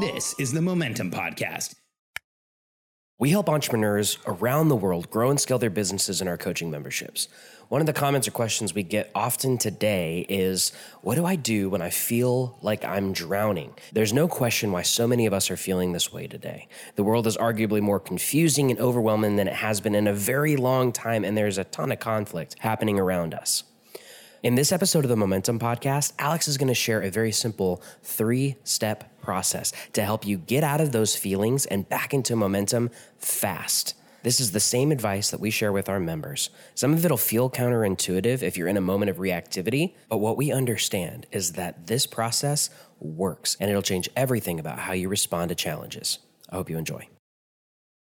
This is the Momentum Podcast. We help entrepreneurs around the world grow and scale their businesses in our coaching memberships. One of the comments or questions we get often today is What do I do when I feel like I'm drowning? There's no question why so many of us are feeling this way today. The world is arguably more confusing and overwhelming than it has been in a very long time, and there's a ton of conflict happening around us. In this episode of the Momentum Podcast, Alex is going to share a very simple three step process to help you get out of those feelings and back into momentum fast. This is the same advice that we share with our members. Some of it'll feel counterintuitive if you're in a moment of reactivity, but what we understand is that this process works and it'll change everything about how you respond to challenges. I hope you enjoy.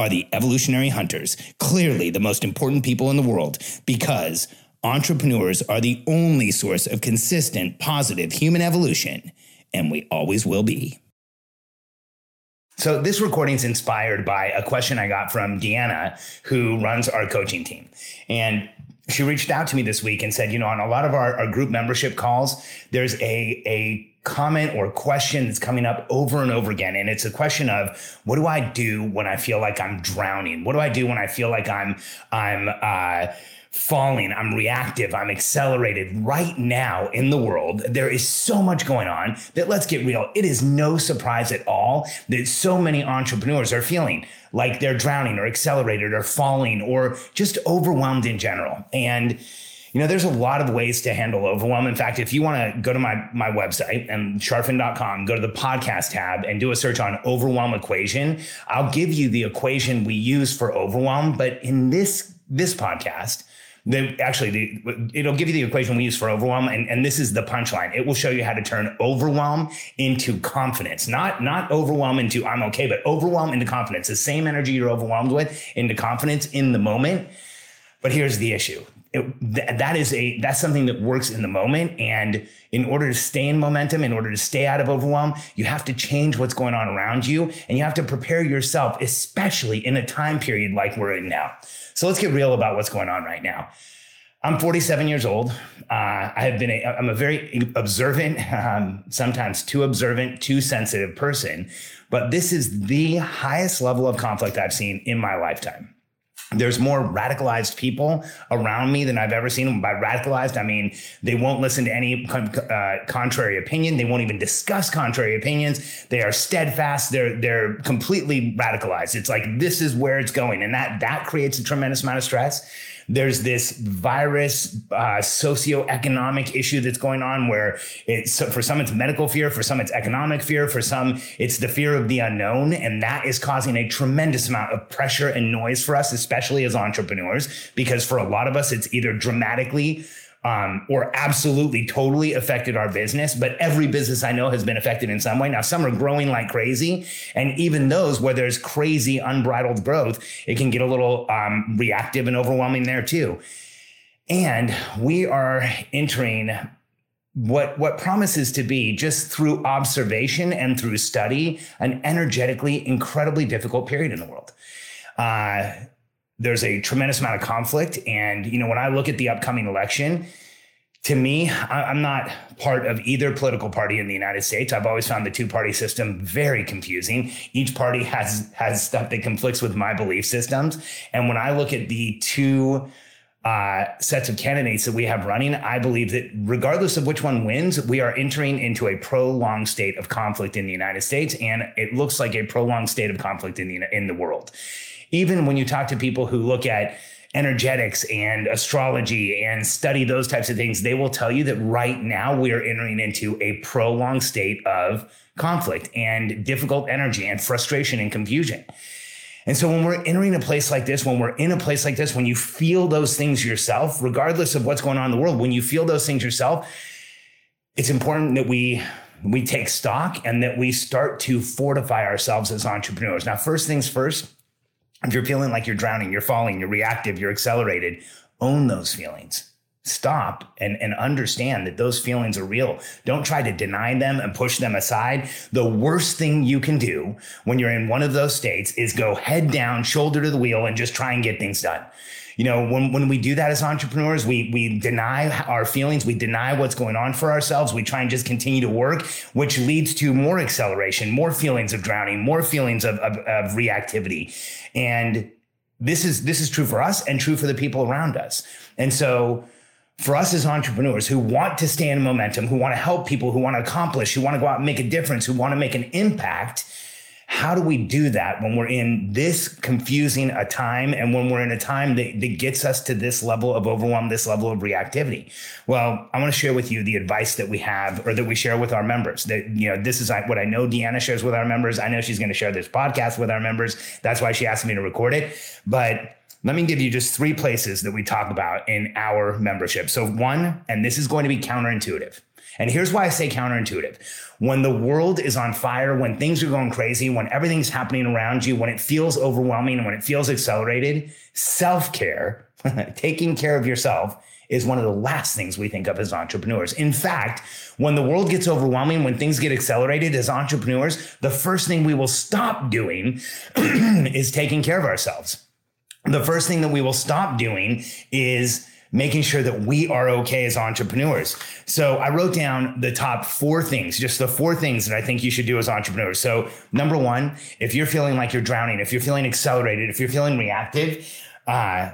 are the evolutionary hunters, clearly the most important people in the world, because entrepreneurs are the only source of consistent, positive human evolution, and we always will be. So, this recording is inspired by a question I got from Deanna, who runs our coaching team. And she reached out to me this week and said, you know, on a lot of our, our group membership calls, there's a, a comment or question that's coming up over and over again. And it's a question of what do I do when I feel like I'm drowning? What do I do when I feel like I'm, I'm, uh, falling, I'm reactive, I'm accelerated right now in the world. There is so much going on that let's get real. It is no surprise at all that so many entrepreneurs are feeling like they're drowning or accelerated or falling or just overwhelmed in general. And you know, there's a lot of ways to handle overwhelm. In fact, if you want to go to my my website and charfen.com, go to the podcast tab and do a search on overwhelm equation, I'll give you the equation we use for overwhelm. But in this this podcast, the actually the, it'll give you the equation we use for overwhelm and, and this is the punchline. It will show you how to turn overwhelm into confidence. Not not overwhelm into i'm okay but overwhelm into confidence. The same energy you're overwhelmed with into confidence in the moment. But here's the issue it, th- that is a that's something that works in the moment. And in order to stay in momentum in order to stay out of overwhelm you have to change what's going on around you and you have to prepare yourself especially in a time period like we're in now. So let's get real about what's going on right now. I'm 47 years old. Uh, i have been a i'm a very observant um, sometimes too observant too sensitive person but this is the highest level of conflict i've seen in my lifetime there's more radicalized people around me than I've ever seen. By radicalized, I mean they won't listen to any uh, contrary opinion. They won't even discuss contrary opinions. They are steadfast. They're they're completely radicalized. It's like this is where it's going, and that that creates a tremendous amount of stress there's this virus uh, socioeconomic issue that's going on where it's for some it's medical fear, for some it's economic fear, for some it's the fear of the unknown, and that is causing a tremendous amount of pressure and noise for us, especially as entrepreneurs, because for a lot of us it's either dramatically um, or absolutely totally affected our business. But every business I know has been affected in some way. Now, some are growing like crazy. And even those where there's crazy, unbridled growth, it can get a little um, reactive and overwhelming there too. And we are entering what what promises to be just through observation and through study an energetically incredibly difficult period in the world. Uh, there's a tremendous amount of conflict. And, you know, when I look at the upcoming election, to me, I'm not part of either political party in the United States. I've always found the two party system very confusing. Each party has has stuff that conflicts with my belief systems. And when I look at the two uh, sets of candidates that we have running, I believe that regardless of which one wins, we are entering into a prolonged state of conflict in the United States, and it looks like a prolonged state of conflict in the in the world. Even when you talk to people who look at energetics and astrology and study those types of things, they will tell you that right now we are entering into a prolonged state of conflict and difficult energy and frustration and confusion. And so when we're entering a place like this, when we're in a place like this, when you feel those things yourself, regardless of what's going on in the world, when you feel those things yourself, it's important that we we take stock and that we start to fortify ourselves as entrepreneurs. Now, first things first, if you're feeling like you're drowning, you're falling, you're reactive, you're accelerated, own those feelings stop and, and understand that those feelings are real. Don't try to deny them and push them aside. The worst thing you can do when you're in one of those states is go head down, shoulder to the wheel, and just try and get things done. You know, when, when we do that as entrepreneurs, we we deny our feelings, we deny what's going on for ourselves. We try and just continue to work, which leads to more acceleration, more feelings of drowning, more feelings of, of, of reactivity. And this is this is true for us and true for the people around us. And so for us as entrepreneurs who want to stay in momentum, who want to help people, who want to accomplish, who want to go out and make a difference, who want to make an impact, how do we do that when we're in this confusing a time and when we're in a time that, that gets us to this level of overwhelm, this level of reactivity? Well, I want to share with you the advice that we have or that we share with our members. That, you know, this is what I know Deanna shares with our members. I know she's going to share this podcast with our members. That's why she asked me to record it. But let me give you just three places that we talk about in our membership. So, one, and this is going to be counterintuitive. And here's why I say counterintuitive. When the world is on fire, when things are going crazy, when everything's happening around you, when it feels overwhelming, and when it feels accelerated, self care, taking care of yourself, is one of the last things we think of as entrepreneurs. In fact, when the world gets overwhelming, when things get accelerated as entrepreneurs, the first thing we will stop doing is taking care of ourselves the first thing that we will stop doing is making sure that we are okay as entrepreneurs. So I wrote down the top four things, just the four things that I think you should do as entrepreneurs. So number one, if you're feeling like you're drowning, if you're feeling accelerated, if you're feeling reactive, uh,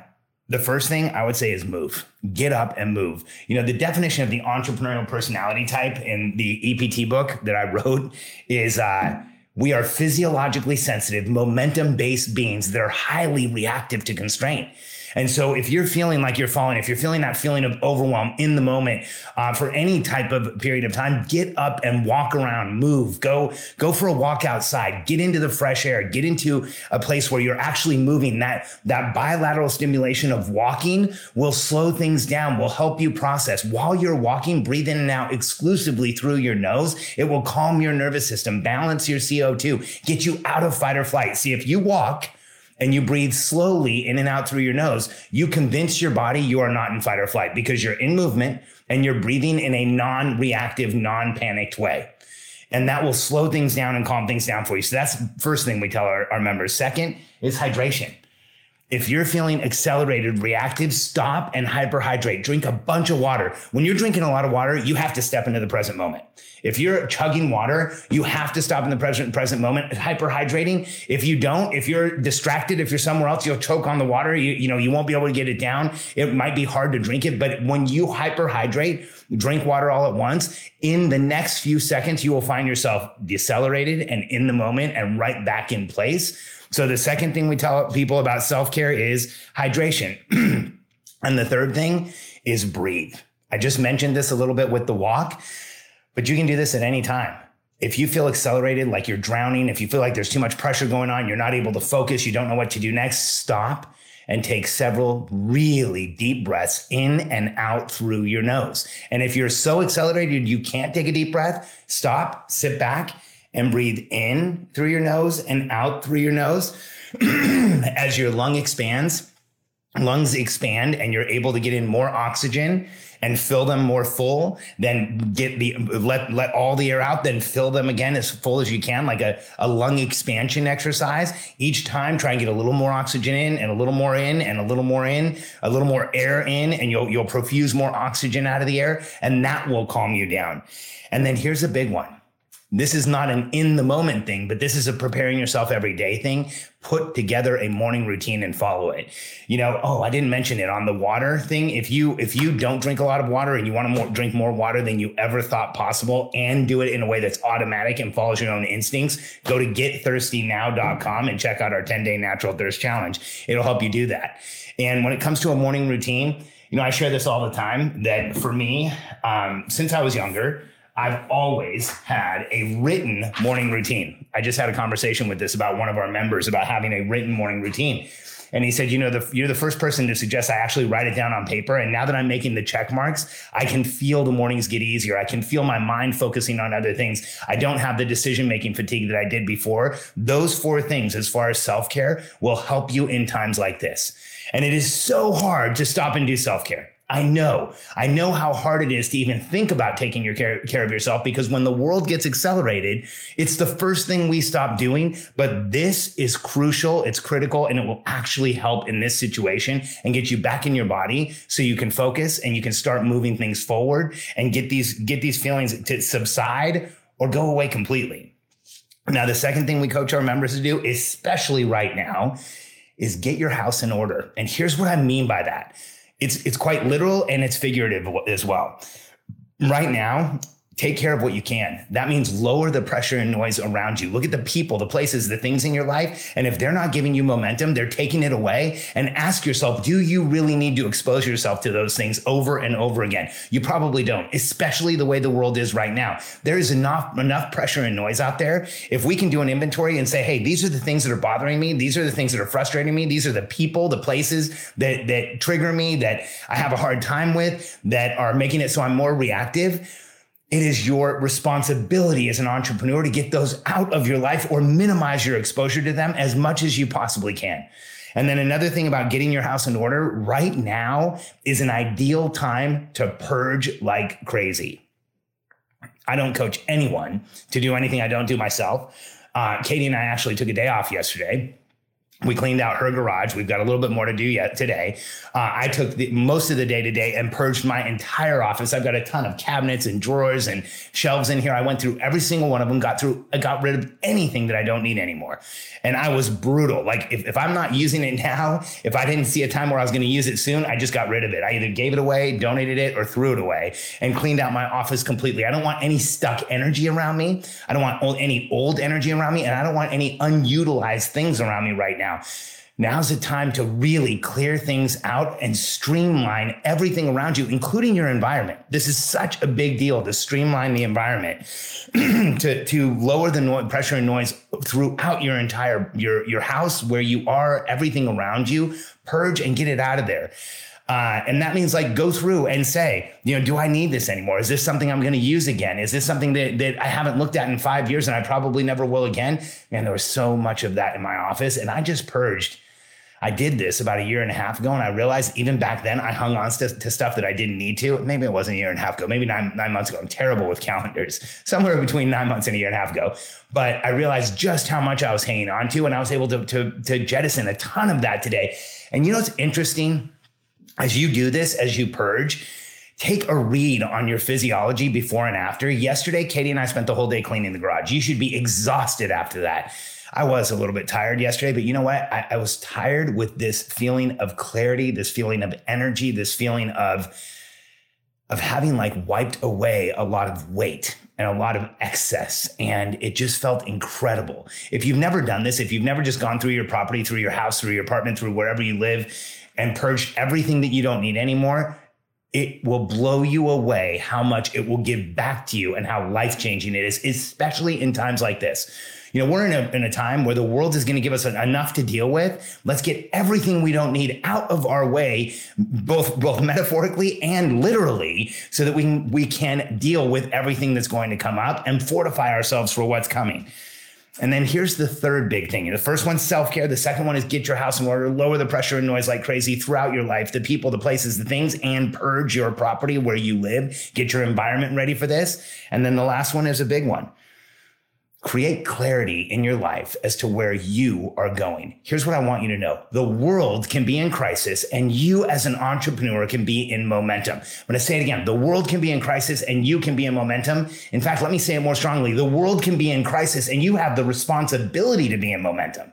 the first thing I would say is move. Get up and move. You know, the definition of the entrepreneurial personality type in the EPT book that I wrote is uh, we are physiologically sensitive, momentum based beings that are highly reactive to constraint. And so if you're feeling like you're falling, if you're feeling that feeling of overwhelm in the moment uh, for any type of period of time, get up and walk around, move, go, go for a walk outside, get into the fresh air, get into a place where you're actually moving. That, that bilateral stimulation of walking will slow things down, will help you process. While you're walking, breathe in and out exclusively through your nose. It will calm your nervous system, balance your CO2, get you out of fight or flight. See, if you walk, and you breathe slowly in and out through your nose, you convince your body you are not in fight or flight because you're in movement and you're breathing in a non reactive, non panicked way. And that will slow things down and calm things down for you. So that's first thing we tell our, our members. Second is hydration. If you're feeling accelerated, reactive, stop and hyperhydrate. Drink a bunch of water. When you're drinking a lot of water, you have to step into the present moment. If you're chugging water, you have to stop in the present present moment. Hyperhydrating. If you don't, if you're distracted, if you're somewhere else, you'll choke on the water. You, you know, you won't be able to get it down. It might be hard to drink it, but when you hyperhydrate, drink water all at once, in the next few seconds, you will find yourself decelerated and in the moment and right back in place so the second thing we tell people about self-care is hydration. and the third thing is breathe. I just mentioned this a little bit with the walk, but you can do this at any time. If you feel accelerated, like you're drowning, if you feel like there's too much pressure going on, you're not able to focus, you don't know what to do next, stop and take several really deep breaths in and out through your nose. And if you're so accelerated you can't take a deep breath, stop, sit back, and breathe in through your nose and out through your nose as your lung expands. Lungs expand and you're able to get in more oxygen and fill them more full, then get the let let all the air out, then fill them again as full as you can, like a, a lung expansion exercise. Each time try and get a little more oxygen in and a little more in and a little more in, a little more air in, and you'll you'll perfuse more oxygen out of the air, and that will calm you down. And then here's a big one This is not an in the moment thing, but this is a preparing yourself every day thing. Put together a morning routine and follow it. You know, oh, I didn't mention it on the water thing. If you if you don't drink a lot of water and you want to more, drink more water than you ever thought possible and do it in a way that's automatic and follows your own instincts, go to getthirstynow.com and check out our 10-day natural thirst challenge. It'll help you do that. And when it comes to a morning routine, you know, I share this all the time that for me, um, since I was younger, I've always had a written morning routine. I just had a conversation with this about one of our members about having a written morning routine. And he said, you know, the, you're the first person to suggest I actually write it down on paper. And now that I'm making the check marks, I can feel the mornings get easier. I can feel my mind focusing on other things. I don't have the decision making fatigue that I did before. Those four things, as far as self care, will help you in times like this. And it is so hard to stop and do self care. I know. I know how hard it is to even think about taking your care, care, of yourself because when the world gets accelerated, it's the first thing we stop doing. But this is crucial. It's critical and it will actually help in this situation and get you back in your body so you can focus and you can start moving things forward and get these, get these feelings to subside or go away completely. Now, the second thing we coach our members to do, especially right now, is get your house in order. And here's what I mean by that it's it's quite literal and it's figurative as well. Right now, take care of what you can. That means lower the pressure and noise around you. Look at the people, the places, the things in your life. And if they're not giving you momentum, they're taking it away. And ask yourself, do you really need to expose yourself to those things over and over again? You probably don't, especially the way the world is right now. There is enough, enough pressure and noise out there. If we can do an inventory and say, hey, these are the things that are bothering me. These are the things that are frustrating me. These are the people, the places that, that trigger me, that I have a hard time with, that are making it so I'm more reactive it is your responsibility as an entrepreneur to get those out of your life or minimize your exposure to them as much as you possibly can. And then another thing about getting your house in order right now is an ideal time to purge like crazy. I don't coach anyone to do anything I don't do myself. Uh, Katie and I actually took a day off yesterday we cleaned out her garage. We've got a little bit more to do yet today. Uh, I took the, most of the day today and purged my entire office. I've got a ton of cabinets and drawers and shelves in here. I went through every single one of them, got through, I got rid of anything that I don't need anymore. And I was brutal. Like if, if I'm not using it now, if I didn't see a time where I was going to use it soon, I just got rid of it. I either gave it away, donated it, or threw it away and cleaned out my office completely. I don't want any stuck energy around me. I don't want any old energy around me. And I don't want any unutilized things around me right now now. Now's the time to really clear things out and streamline everything around you, including your environment. This is such a big deal to streamline the environment, to, to lower the noise, pressure and noise throughout your entire your your house where you are, everything around you. Purge and get it out of there. Uh, and that means like go through and say, you know, do I need this anymore? Is this something I'm going to use again? Is this something that, that I haven't looked at in five years and I probably never will again? Man, there was so much of that in my office and I just purged. I did this about a year and a half ago, and I realized even back then I hung on to, to, stuff that I didn't need to. Maybe it wasn't a year and a half ago, maybe nine, nine months ago. I'm terrible with calendars, somewhere between nine months and a year and a half ago. But I realized just how much I was hanging on to, and I was able to, to, to jettison a ton of that today. And you know what's interesting? As you do this, as you purge, take a read on your physiology before and after. Yesterday, Katie and I spent the whole day cleaning the garage. You should be exhausted after that. I was a little bit tired yesterday, but you know what? I, I was tired with this feeling of clarity, this feeling of energy, this feeling of of having like wiped away a lot of weight and a lot of excess. And it just felt incredible. If you've never done this, if you've never just gone through your property, through your house, through your apartment, through wherever you live, and purged everything that you don't need anymore, it will blow you away how much it will give back to you and how life changing it is, especially in times like this. You know, we're in a, in a time where the world is going to give us enough to deal with. Let's get everything we don't need out of our way, both, both metaphorically and literally, so that we can, we can deal with everything that's going to come up and fortify ourselves for what's coming. And then here's the third big thing. The first one's self care. The second one is get your house in order, lower the pressure and noise like crazy throughout your life, the people, the places, the things, and purge your property where you live. Get your environment ready for this. And then the last one is a big one create clarity in your life as to where you are going. Here's what I want you to know. The world can be in crisis and you as an entrepreneur can be in momentum. I'm going to say it again. The world can be in crisis and you can be in momentum. In fact, let me say it more strongly. The world can be in crisis and you have the responsibility to be in momentum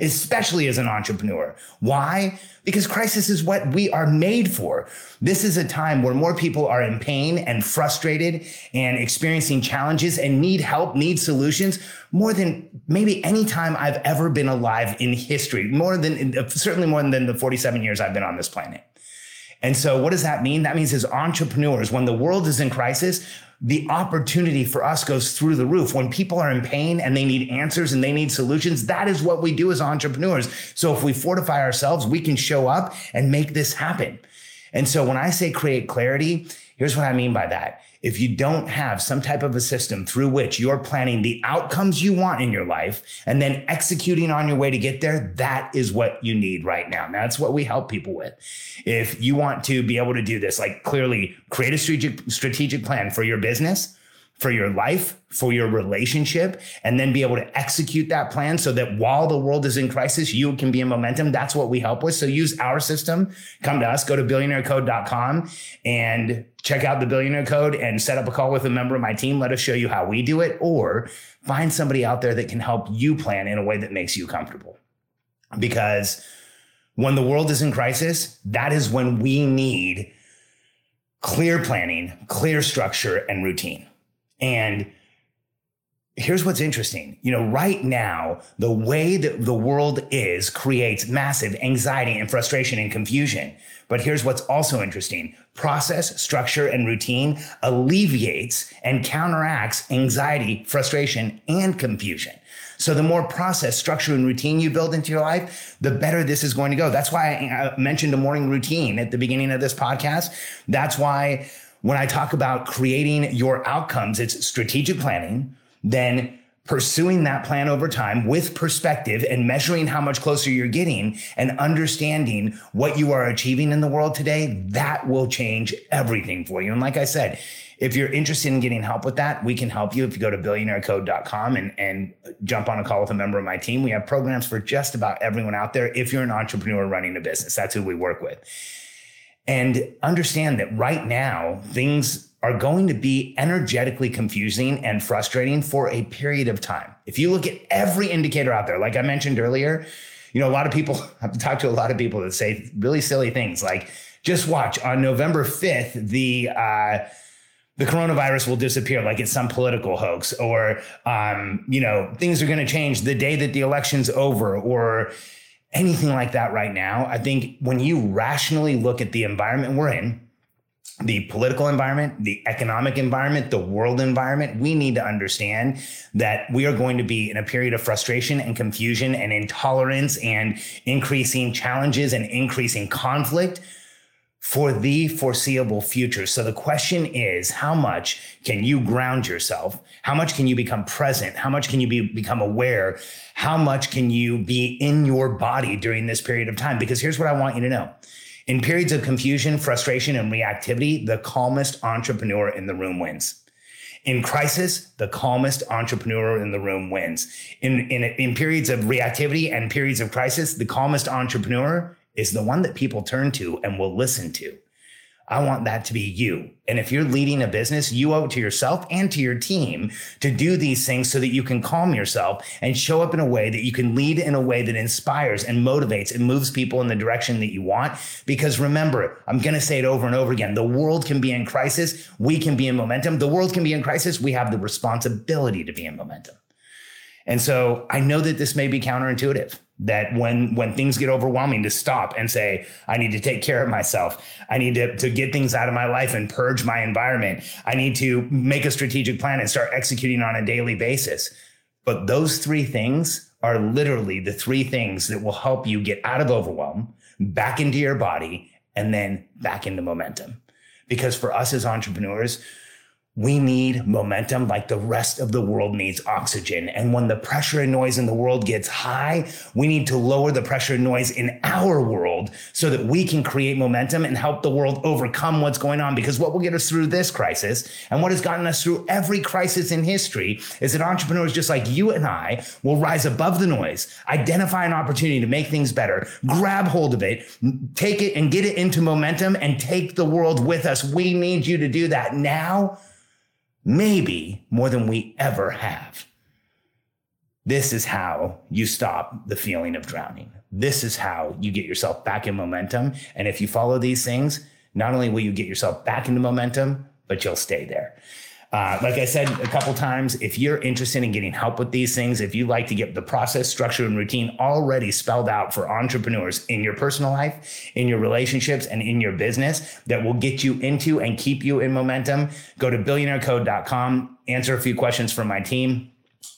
especially as an entrepreneur. Why? Because crisis is what we are made for. This is a time where more people are in pain and frustrated and experiencing challenges and need help, need solutions more than maybe any time I've ever been alive in history, more than certainly more than the 47 years I've been on this planet. And so, what does that mean? That means as entrepreneurs, when the world is in crisis, the opportunity for us goes through the roof. When people are in pain and they need answers and they need solutions, that is what we do as entrepreneurs. So if we fortify ourselves, we can show up and make this happen. And so when I say create clarity, here's what I mean by that if you don't have some type of a system through which you're planning the outcomes you want in your life and then executing on your way to get there, that is what you need right now. And That's what we help people with. If you want to be able to do this, like clearly create a strategic, strategic plan for your business for your life, for your relationship, and then be able to execute that plan so that while the world is in crisis, you can be in momentum. That's what we help with. So use our system. Come to us, go to billionairecode.com and check out the billionaire code and set up a call with a member of my team. Let us show you how we do it or find somebody out there that can help you plan in a way that makes you comfortable. Because when the world is in crisis, that is when we need clear planning, clear structure, and routine. And here's what's interesting. You know, right now, the way that the world is creates massive anxiety and frustration and confusion. But here's what's also interesting. Process, structure, and routine alleviates and counteracts anxiety, frustration, and confusion. So the more process, structure, and routine you build into your life, the better this is going to go. That's why I mentioned a morning routine at the beginning of this podcast. That's why when I talk about creating your outcomes, it's strategic planning, then pursuing that plan over time with perspective and measuring how much closer you're getting and understanding what you are achieving in the world today, that will change everything for you. And like I said, if you're interested in getting help with that, we can help you if you go to billionairecode.com and, and jump on a call with a member of my team. We have programs for just about everyone out there. If you're an entrepreneur running a business, that's who we work with and understand that right now things are going to be energetically confusing and frustrating for a period of time. If you look at every indicator out there, like I mentioned earlier, you know, a lot of people, I've talked to a lot of people that say really silly things like, just watch on November 5th, the, uh, the coronavirus will disappear like it's some political hoax or um, you know things are going to change the day that the election's over or anything like that right now. I think when you rationally look at the environment we're in, the political environment, the economic environment, the world environment, we need to understand that we are going to be in a period of frustration and confusion and intolerance and increasing challenges and increasing conflict for the foreseeable future. So the question is, how much can you ground yourself? How much can you become present? How much can you be, become aware? How much can you be in your body during this period of time? Because here's what I want you to know. In periods of confusion, frustration, and reactivity, the calmest entrepreneur in the room wins. In crisis, the calmest entrepreneur in the room wins. In, in, in periods of reactivity and periods of crisis, the calmest entrepreneur is the one that people turn to and will listen to. I want that to be you. And if you're leading a business, you owe it to yourself and to your team to do these things so that you can calm yourself and show up in a way that you can lead in a way that inspires and motivates and moves people in the direction that you want. Because remember, I'm going to say it over and over again. The world can be in crisis. We can be in momentum. The world can be in crisis. We have the responsibility to be in momentum. And so I know that this may be counterintuitive that when when things get overwhelming to stop and say i need to take care of myself. I need to, to get things out of my life and purge my environment. I need to make a strategic plan and start executing on a daily basis. But those three things are literally the three things that will help you get out of overwhelm back into your body and then back into momentum. Because for us as entrepreneurs we need momentum like the rest of the world needs oxygen. And when the pressure and noise in the world gets high, we need to lower the pressure and noise in our world so that we can create momentum and help the world overcome what's going on. Because what will get us through this crisis and what has gotten us through every crisis in history is that entrepreneurs just like you and I will rise above the noise, identify an opportunity to make things better, grab hold of it, take it and get it into momentum and take the world with us. We need you to do that now maybe more than we ever have. This is how you stop the feeling of drowning. This is how you get yourself back in momentum. And if you follow these things, not only will you get yourself back into momentum, but you'll stay there. Uh, like I said a couple times, if you're interested in getting help with these things, if you like to get the process, structure, and routine already spelled out for entrepreneurs in your personal life, in your relationships, and in your business that will get you into and keep you in momentum, go to billionairecode.com, answer a few questions from my team.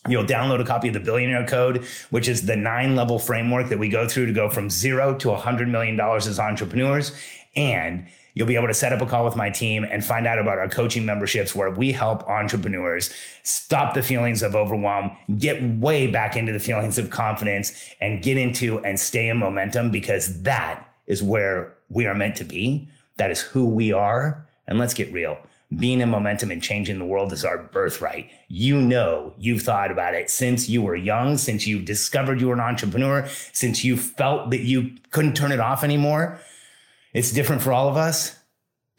You'll download a copy of the Billionaire Code, which is the nine level framework that we go through to go from zero to $100 million as entrepreneurs. And You'll be able to set up a call with my team and find out about our coaching memberships where we help entrepreneurs stop the feelings of overwhelm, get way back into the feelings of confidence, and get into and stay in momentum because that is where we are meant to be. That is who we are. And let's get real. Being in momentum and changing the world is our birthright. You know, you've thought about it since you were young, since you discovered you were an entrepreneur, since you felt that you couldn't turn it off anymore. It's different for all of us,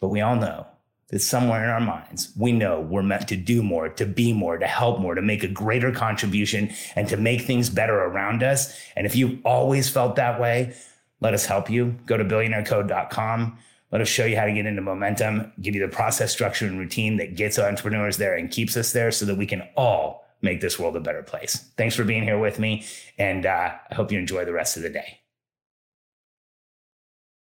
but we all know that somewhere in our minds, we know we're meant to do more, to be more, to help more, to make a greater contribution, and to make things better around us. And if you've always felt that way, let us help you. Go to billionairecode.com. Let us show you how to get into momentum, give you the process, structure, and routine that gets entrepreneurs there and keeps us there so that we can all make this world a better place. Thanks for being here with me. And uh, I hope you enjoy the rest of the day.